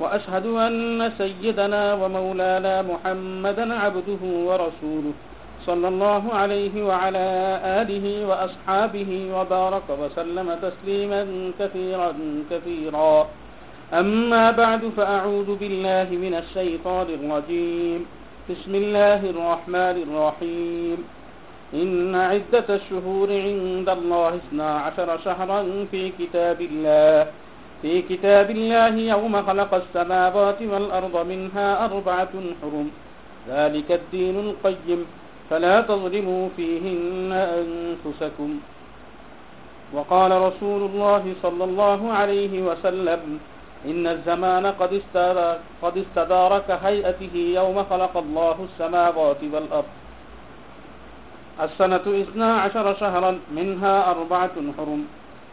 وأشهد أن سيدنا ومولانا محمدا عبده ورسوله صلى الله عليه وعلى آله وأصحابه وبارك وسلم تسليما كثيرا كثيرا. أما بعد فأعوذ بالله من الشيطان الرجيم. بسم الله الرحمن الرحيم. إن عدة الشهور عند الله اثنا عشر شهرا في كتاب الله. في كتاب الله يوم خلق السماوات والأرض منها أربعة حرم. ذلك الدين القيم. فلا تظلموا فيهن أنفسكم. وقال رسول الله صلى الله عليه وسلم إن الزمان قد قد استدار كهيئته يوم خلق الله السماوات والأرض. السنة إثنا عشر شهرا منها أربعة حرم.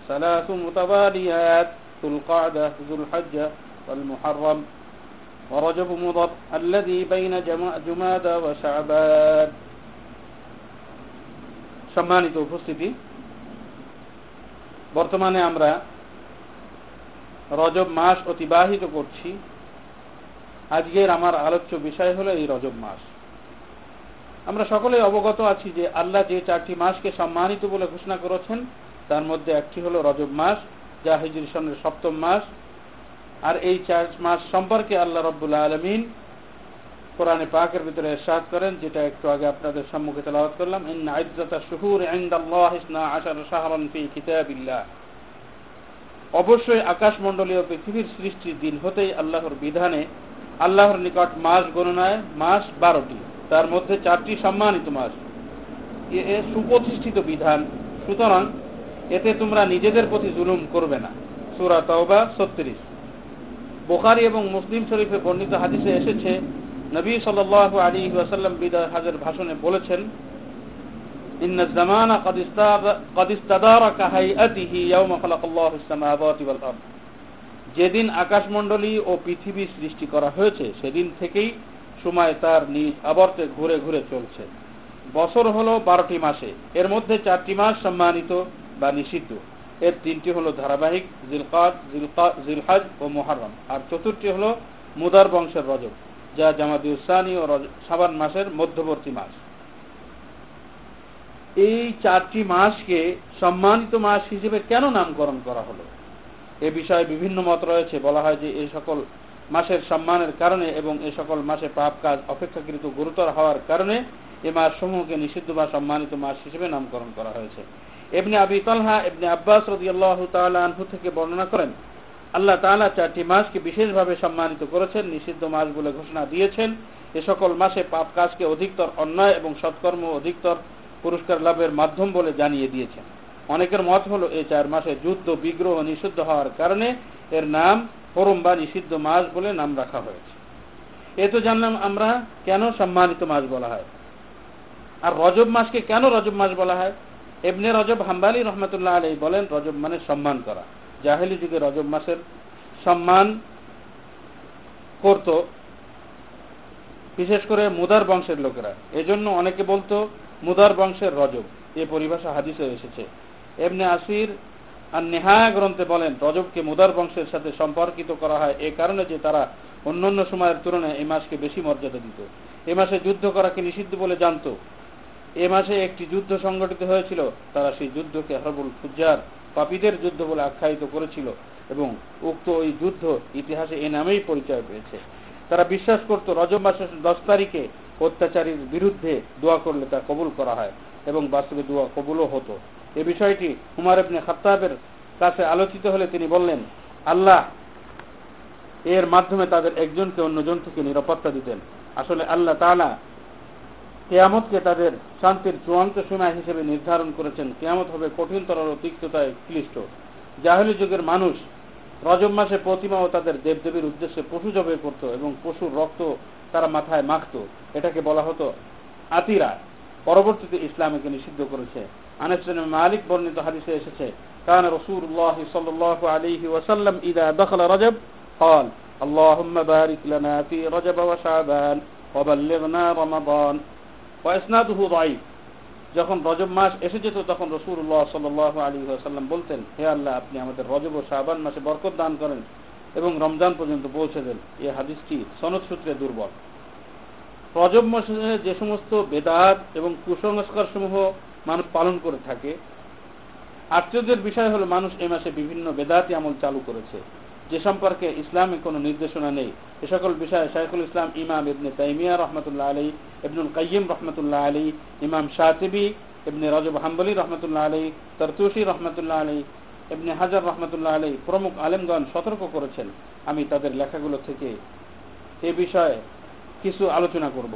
ثلاث متواليات. ذو القعدة ذو الحجة والمحرم ورجب مضر الذي بين جمادى وشعبان সম্মানিত উপস্থিতি বর্তমানে আমরা রজব মাস অতিবাহিত করছি আজকের আমার আলোচ্য বিষয় হলো এই রজব মাস আমরা সকলে অবগত আছি যে আল্লাহ যে চারটি মাসকে সম্মানিত বলে ঘোষণা করেছেন তার মধ্যে একটি হলো রজব মাস যা হিজরি সনের সপ্তম মাস। আর এই চার মাস সম্পর্কে আল্লাহ রব্বুল্লা আলমিন কোরআনে পাকের ভিতরে এরশাদ করেন, যেটা একটু আগে আপনাদের সম্মুখে তেলাওয়াত করলাম ইন আইজ্জাতা শুহুর ইনদাল্লাহ ইসনা আশার শাহরান ফি কিতাবিল্লাহ। অবশ্যই আকাশমণ্ডলীয় পৃথিবীর সৃষ্টির দিন হতেই আল্লাহর বিধানে আল্লাহর নিকট মাস গণনায় মাস বারোটি, তার মধ্যে চারটি সম্মানিত মাস। এ সুপ্রতিষ্ঠিত বিধান। সুতরাং এতে তোমরা নিজেদের প্রতি জুলুম করবে না সুরা তাওবা ছত্রিশ বোখারি এবং মুসলিম শরীফে বর্ণিত হাদিসে এসেছে নবী সাল আলী ওয়াসাল্লাম বিদায় হাজের ভাষণে বলেছেন إن الزمان قد استدار كهيئته يوم خلق الله السماوات والأرض যেদিন আকাশমণ্ডলী ও পৃথিবী সৃষ্টি করা হয়েছে সেদিন থেকেই সময় তার নিজ আবর্তে ঘুরে ঘুরে চলছে বছর হলো বারোটি মাসে এর মধ্যে চারটি মাস সম্মানিত বা নিষিদ্ধ। এর তিনটি হলো ধারাবাহিক জিলকাত জিলহাজ ও মোহারম আর চতুর্থটি হলো মুদার বংশের রজব, যা জামাদিউসানি ও সাবান মাসের মধ্যবর্তী মাস। এই চারটি মাসকে সম্মানিত মাস হিসেবে কেন নামকরণ করা হলো? এ বিষয়ে বিভিন্ন মত রয়েছে। বলা হয় যে এই সকল মাসের সম্মানের কারণে এবং এ সকল মাসে পাপ কাজ অপেক্ষাকৃত গুরুতর হওয়ার কারণে এ মাস সমূহকে নিষিদ্ধ বা সম্মানিত মাস হিসেবে নামকরণ করা হয়েছে। এমনি আবি তলহা এমনি আব্বাস রদিয়াল্লাহ আনহু থেকে বর্ণনা করেন, আল্লাহ তালা চারটি মাসকে বিশেষভাবে সম্মানিত করেছেন, নিষিদ্ধ মাস বলে ঘোষণা দিয়েছেন, এ সকল মাসে পাপ কাজকে অধিকতর অন্যায় এবং সৎকর্ম অধিকতর পুরস্কার লাভের মাধ্যম বলে জানিয়ে দিয়েছেন। অনেকের মত হলো এই চার মাসে যুদ্ধ, বিগ্রহ নিষিদ্ধ হওয়ার কারণে এর নাম হরম বা নিষিদ্ধ মাস বলে নাম রাখা হয়েছে। এ তো জানলাম আমরা কেন সম্মানিত মাস বলা হয়? আর রজব মাসকে কেন রজব মাস বলা হয়? এমনি রজব হাম্বালি রহমতুল্লাহ আলী বলেন, রজব মানে সম্মান করা। জাহেলি যুগে রজব মাসের সম্মান করত, বিশেষ করে মুদার বংশের লোকেরা। এজন্য অনেকে বলতো, মুদার বংশের রজব। এ পরিভাষা হাদিসে এসেছে। এমনি আসির আর নেহায়া গ্রন্থে বলেন, রজবকে মুদার বংশের সাথে সম্পর্কিত করা হয় এ কারণে যে তারা অন্যান্য সময়ের তুলনায় এই মাসকে বেশি মর্যাদা দিত। এ মাসে যুদ্ধ করাকে নিষিদ্ধ বলে জানত। এ মাসে একটি যুদ্ধ সংগঠিত হয়েছিল। তারা সেই যুদ্ধকে হরবুল ফুজ্জার পাপীদের যুদ্ধ বলে আখ্যায়িত করেছিল এবং উক্ত ওই যুদ্ধ ইতিহাসে এ নামেই পরিচয় পেয়েছে। তারা বিশ্বাস করত, রজব মাসের দশ তারিখে অত্যাচারীর বিরুদ্ধে দোয়া করলে তা কবুল করা হয় এবং বাস্তবে দোয়া কবুলও হতো। এ বিষয়টি হুমার ইবনে খাত্তাবের কাছে আলোচিত হলে তিনি বললেন, আল্লাহ এর মাধ্যমে তাদের একজনকে অন্যজন থেকে নিরাপত্তা দিতেন। আসলে আল্লাহ তালা কেয়ামতকে তাদের শান্তির চূড়ান্ত সীমা হিসেবে নির্ধারণ করেছেন কেয়ামত হবে কঠিনতর ও তিক্ততায় ক্লিষ্ট জাহলি যুগের মানুষ রজব মাসে প্রতিমা ও তাদের দেবদেবীর উদ্দেশ্যে পশু জবে করত এবং পশুর রক্ত তারা মাথায় মাখত এটাকে বলা হতো আতিরা পরবর্তীতে ইসলামকে নিষিদ্ধ করেছে আনাস মালিক বর্ণিত হাদিসে এসেছে كان رسول الله صلى الله عليه وسلم إذا دخل رجب قال اللهم بارك لنا في رجب وشعبان وبلغنا رمضان ওয়াসনাদহু রাইফ যখন রজব মাস এসে যেত, তখন রসুল্লাহ সাল আলী সাল্লাম বলতেন, হে আল্লাহ, আপনি আমাদের রজব ও শাহবান মাসে বরকত দান করেন এবং রমজান পর্যন্ত পৌঁছে দেন। এই হাদিসটি সনদ সূত্রে দুর্বল। রজব মাসে যে সমস্ত বেদাত এবং কুসংস্কার সমূহ মানুষ পালন করে থাকে, আশ্চর্যের বিষয় হলো মানুষ এ মাসে বিভিন্ন বেদাতি আমল চালু করেছে। যে সম্পর্কে ইসলামে কোনো নির্দেশনা নেই। এ সকল বিষয়ে শাইখুল ইসলাম ইমাম ইবনে তাইমিয়া রহমতুল্লাহ আলী ইবনুল কাইম রহমতুল্লাহ আলী ইমাম শাহতিবি ইবনে রজব হাম্বলি রহমতুল্লাহ আলী তরতুশি রহমতুল্লাহ আলী ইবনে হাজার রহমতুল্লাহ আলী প্রমুখ আলেমগণ সতর্ক করেছেন। আমি তাদের লেখাগুলো থেকে এ বিষয়ে কিছু আলোচনা করব।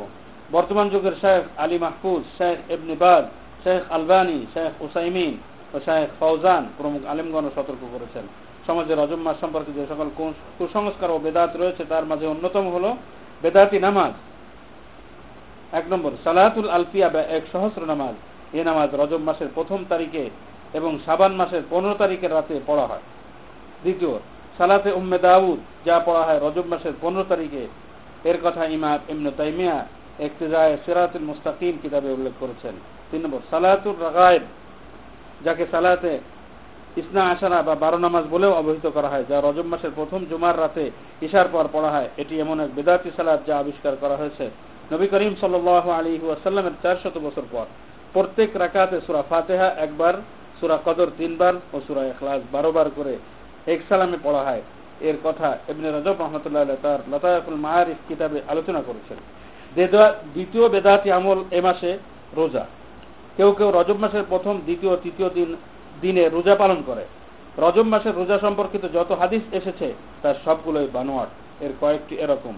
বর্তমান যুগের শেখ আলী মাহফুজ শেখ ইবনে বাদ শেখ আলবানী শেখ ওসাইমিন ও শেখ ফৌজান প্রমুখ আলিমগণ সতর্ক করেছেন। সমাজের রজম মাস সম্পর্কে যে সকল কুসংস্কার ও বেদাত রয়েছে, তার মাঝে অন্যতম হল বেদাতি নামাজ। এক নম্বর সালাহাতুল আলফিয়া বা এক সহস্র নামাজ। এ নামাজ রজব মাসের প্রথম তারিখে এবং সাবান মাসের পনেরো তারিখের রাতে পড়া হয়। দ্বিতীয়, সালাতে উম্মে দাউদ, যা পড়া হয় রজব মাসের পনেরো তারিখে। এর কথা ইমাম ইমন তাইমিয়া একতেজায় সিরাতুল মুস্তাকিম কিতাবে উল্লেখ করেছেন। তিন নম্বর, সালাতুর রাগায়েব, যাকে সালাতে ইসনা আসারা বা বারো নামাজ বলেও অবহিত করা হয়, যা রজব মাসের প্রথম জুমার রাতে ইশার পর পড়া হয়। এটি এমন এক বেদাতি সালাদ যা আবিষ্কার করা হয়েছে নবী করিম সাল আলী ওয়াসাল্লামের চারশত বছর পর। প্রত্যেক রাকাতে সুরা ফাতেহা একবার, সুরা কদর তিনবার ও সুরা এখলাস বারো বার করে এক সালামে পড়া হয়। এর কথা এমনি রজব রহমতুল্লাহ তার লতায়কুল মায়ারিফ কিতাবে আলোচনা করেছেন। দ্বিতীয় বেদাতি আমল এ মাসে রোজা। কেউ কেউ রজব মাসের প্রথম, দ্বিতীয়, তৃতীয় দিন দিনে রোজা পালন করে। রজব মাসের রোজা সম্পর্কিত যত হাদিস এসেছে, তার সবগুলোই বানোয়ার এর কয়েকটি এরকম।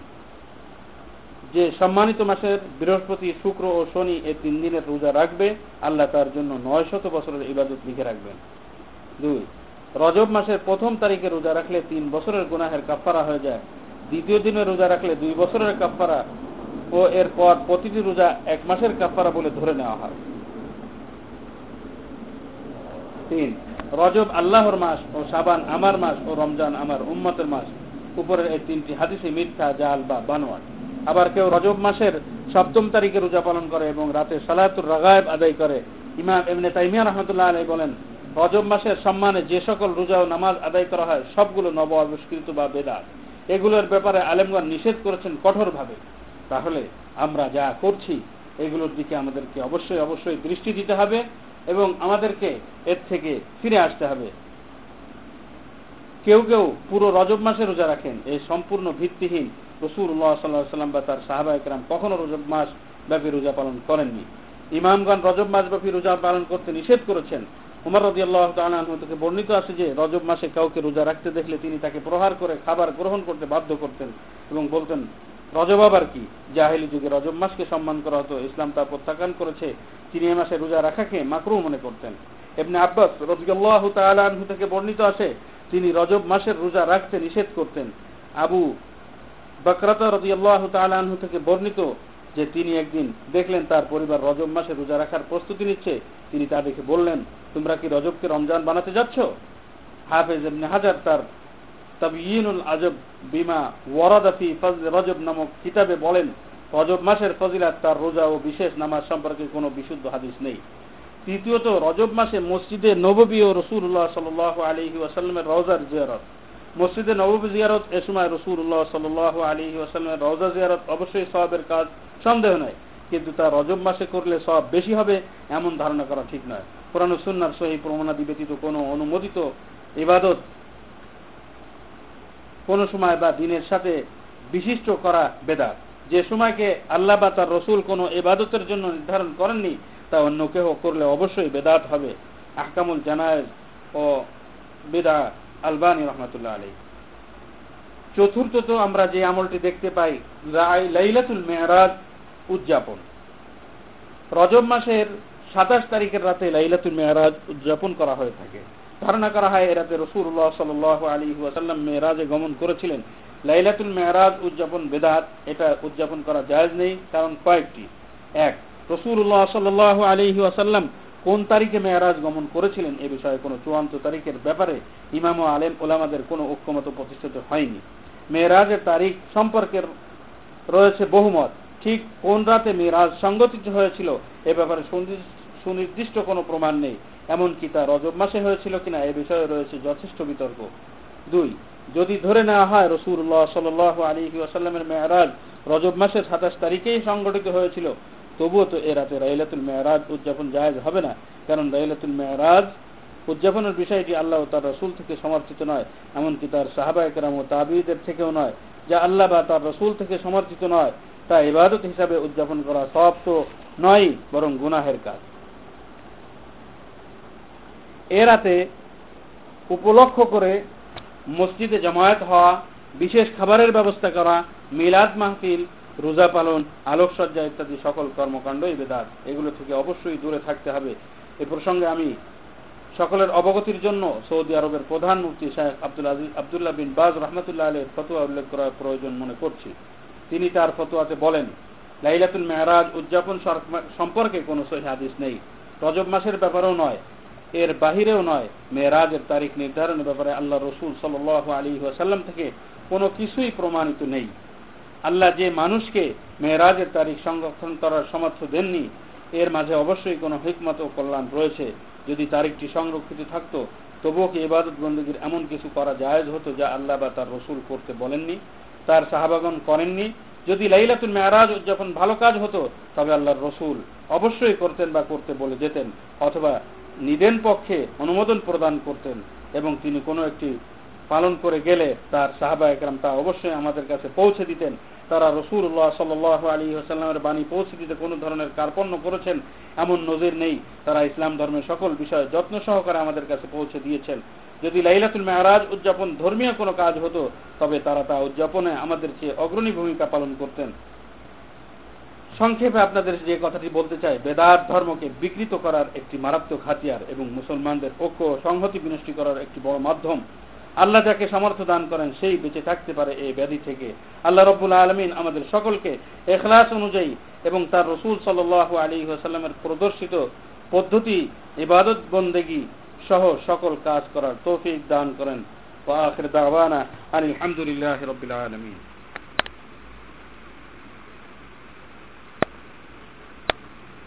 যে সম্মানিত মাসের বৃহস্পতি, শুক্র ও শনি এই তিন দিনের রোজা রাখবে, আল্লাহ তার জন্য নয় শত বছরের ইবাদত লিখে রাখবেন। দুই, রজব মাসের প্রথম তারিখে রোজা রাখলে তিন বছরের গুনাহের কাফারা হয়ে যায়। দ্বিতীয় দিনে রোজা রাখলে দুই বছরের কাফারা ও এরপর প্রতিটি রোজা এক মাসের কাফারা বলে ধরে নেওয়া হয়। তিন রজব আল্লাহর মাস ও সাবান আমার মাস ও রমজান আমার উম্মতের মাস। উপরের এই তিনটি হাদিসে মিথ্যা, জাল বা বানোয়ার আবার কেউ রজব মাসের সপ্তম তারিখে রোজা পালন করে এবং রাতে সালাতুর রাগায়ব আদায় করে, ইমাম এমনি তাইমিয়া রহমতুল্লাহ আলাই বলেন, রজব মাসের সম্মানে যে সকল রোজা ও নামাজ আদায় করা হয়, সবগুলো নব আবিষ্কৃত বা বেদাত। এগুলোর ব্যাপারে আলেমগণ নিষেধ করেছেন কঠোরভাবে। তাহলে আমরা যা করছি, এগুলোর দিকে আমাদেরকে অবশ্যই অবশ্যই দৃষ্টি দিতে হবে। এবং আমাদেরকে এর থেকে ফিরে আসতে হবে। কেউ কেউ পুরো রজব মাসে রোজা রাখেন। এই সম্পূর্ণ ভিত্তিহীন রসুল্লাহ সাল্লাহ সাল্লাম বা তার সাহাবা একরাম কখনো রজব মাস ব্যাপী রোজা পালন করেননি। ইমামগণ রজব মাস ব্যাপী রোজা পালন করতে নিষেধ করেছেন। উমর রদি আল্লাহ থেকে বর্ণিত আছে যে, রজব মাসে কাউকে রোজা রাখতে দেখলে তিনি তাকে প্রহার করে খাবার গ্রহণ করতে বাধ্য করতেন এবং বলতেন, রজব আবার কি? জাহেলি যুগে রজব মাসকে সম্মান করা হতো, ইসলাম তা প্রত্যাখ্যান করেছে। তিনি এ মাসে রোজা রাখাকে মাকরু মনে করতেন। এমনি আব্বাস রবিআল্লাহ তালু থেকে বর্ণিত আছে, তিনি রজব মাসের রোজা রাখতে নিষেধ করতেন। আবু বকরতা রদি আল্লাহ তালু থেকে বর্ণিত যে তিনি একদিন দেখলেন তার পরিবার রজব মাসে রোজা রাখার প্রস্তুতি নিচ্ছে। তিনি তা দেখে বললেন, তোমরা কি রজবকে রমজান বানাতে যাচ্ছ? হাফেজ এমনি হাজার তার তাবিয়িনুল আজব বিমা ওয়ারাদাফি ফজল রজব নামক কিতাবে বলেন রজব মাসের ফজিলাত, তার রোজা ও বিশেষ নামাজ সম্পর্কে কোনো বিশুদ্ধ হাদিস নেই। তৃতীয়ত, রজব মাসে মসজিদে নববী ও রসুল্লাহ সাল আলী ওয়াসাল্লামের রওজার জিয়ারত। মসজিদে নববী জিয়ারত এ সময় রসুল্লাহ সাল আলী ওয়াসাল্লামের রওজা জিয়ারত অবশ্যই সবের কাজ, সন্দেহ নয়। কিন্তু তা রজব মাসে করলে সব বেশি হবে, এমন ধারণা করা ঠিক নয়। কোরআন সুন্নার সহি প্রমাণাদি ব্যতীত কোনো অনুমোদিত ইবাদত কোন সময় বা দিনের সাথে বিশিষ্ট করা বেদাত। যে সময়কে আল্লাহ বা তার রসুল কোন এবাদতের জন্য নির্ধারণ করেননি, তা অন্য কেহ করলে অবশ্যই বেদাত হবে। আহকামুল জানায়জ ও বেদা আলবানী রহমতুল্লাহ আলী চতুর্থত আমরা যে আমলটি দেখতে পাই লাইলাতুল মেহরাজ উদযাপন। রজব মাসের সাতাশ তারিখের রাতে লাইলাতুল মেহরাজ উদযাপন করা হয়ে থাকে। ধারণা করা হয় এরাতে রসুল্লাহ সাল আলী ওয়াসাল্লাম মেয়েরাজে গমন করেছিলেন। লাইলাতুল মেয়ারাজ উদযাপন, বেদাত, এটা উদযাপন করা জায়জ নেই, কারণ কয়েকটি। এক রসুল্লাহ সাল আলহি আসাল্লাম কোন তারিখে মেয়ারাজ গমন করেছিলেন? এ বিষয়ে কোনো চূড়ান্ত তারিখের ব্যাপারে ইমাম আলেম ওলামাদের কোনো ঐক্যমত প্রতিষ্ঠিত হয়নি। মেয়েরাজের তারিখ সম্পর্কের রয়েছে বহুমত। ঠিক কোন রাতে মেয়েরাজ সংগঠিত হয়েছিল? এ ব্যাপারে সুনির্দিষ্ট কোনো প্রমাণ নেই। এমনকি তা রজব মাসে হয়েছিল কিনা? এ বিষয়ে রয়েছে যথেষ্ট বিতর্ক। দুই, যদি ধরে নেওয়া হয় রসুল্লাহ সাল আলী আসাল্লামের মেয়ারাজ রজব মাসের সাতাশ তারিখেই সংগঠিত হয়েছিল, তবুও তো এ রাতে রাইলাতুল মেয়ারাজ উদযাপন জায়জ হবে না, কারণ রাইলাতুল মেয়ারাজ উদযাপনের বিষয়টি আল্লাহ তার রসুল থেকে সমর্থিত নয়, এমনকি তার সাহাবা একরাম ও তাবিদের থেকেও নয়। যা আল্লাহ বা তার রসুল থেকে সমর্থিত নয়, তা ইবাদত হিসাবে উদযাপন করা সব তো নয় বরং গুনাহের কাজ। এ রাতে উপলক্ষ করে মসজিদে জামায়াত হওয়া, বিশেষ খাবারের ব্যবস্থা করা, মিলাদ মাহফিল, রোজা পালন, আলোকসজ্জা ইত্যাদি সকল কর্মকাণ্ডই বেদাত এগুলো থেকে অবশ্যই দূরে থাকতে হবে। এ প্রসঙ্গে আমি সকলের অবগতির জন্য সৌদি আরবের প্রধান মুফতি শাহেখ আব্দুল আজিজ আবদুল্লাহ বিন বাজ রহমতুল্লাহ আলের ফতোয়া উল্লেখ করার প্রয়োজন মনে করছি। তিনি তার ফতোয়াতে বলেন, লাইলাতুল মেহরাজ উদযাপন সম্পর্কে কোনো সহি হাদিস নেই। রজব মাসের ব্যাপারেও নয়। এর বাহিরেও নয়। মেয়েরাজের তারিখ নির্ধারণের ব্যাপারে আল্লাহ রসুল সাল আলী ওয়াসাল্লাম থেকে কোনো কিছুই প্রমাণিত নেই। আল্লাহ যে মানুষকে মেয়েরাজের তারিখ সংরক্ষণ করার সমর্থ দেননি, এর মাঝে অবশ্যই কোনো হিকমত ও কল্যাণ রয়েছে। যদি তারিখটি সংরক্ষিত থাকতো, তবুও কি ইবাদত বন্দীর এমন কিছু করা জায়েজ হতো যা আল্লাহ বা তার রসুল করতে বলেননি, তার সাহাবাগন করেননি? যদি লাইলাতুল মেয়ারাজ যখন ভালো কাজ হতো, তবে আল্লাহর রসুল অবশ্যই করতেন বা করতে বলে যেতেন, অথবা নিদেন পক্ষে অনুমোদন প্রদান করতেন এবং তিনি কোনো একটি পালন করে গেলে তার সাহাবা একরাম তা অবশ্যই আমাদের কাছে পৌঁছে দিতেন। তারা রসুল্লাহ সাল আলী আসাল্লামের বাণী পৌঁছে দিতে কোনো ধরনের কার্পণ্য করেছেন এমন নজির নেই। তারা ইসলাম ধর্মের সকল বিষয়ে যত্ন সহকারে আমাদের কাছে পৌঁছে দিয়েছেন। যদি লাইলাতুল মেয়ারাজ উদযাপন ধর্মীয় কোনো কাজ হতো, তবে তারা তা উদযাপনে আমাদের চেয়ে অগ্রণী ভূমিকা পালন করতেন। সংক্ষেপে আপনাদের যে কথাটি বলতে চাই বেদাত ধর্মকে বিকৃত করার একটি মারাত্মক হাতিয়ার এবং মুসলমানদের ঐক্য সংহতি বিনষ্টি করার একটি বড় মাধ্যম। আল্লাহ যাকে সামর্থ্য দান করেন, সেই বেঁচে থাকতে পারে এই ব্যাধি থেকে। আল্লাহ রব্বুল আলমিন আমাদের সকলকে এখলাস অনুযায়ী এবং তার রসুল সাল আলী সাল্লামের প্রদর্শিত পদ্ধতি, ইবাদত বন্দেগী সহ সকল কাজ করার তৌফিক দান করেন। আলহামদুলিল্লাহ রবিল আলমিন।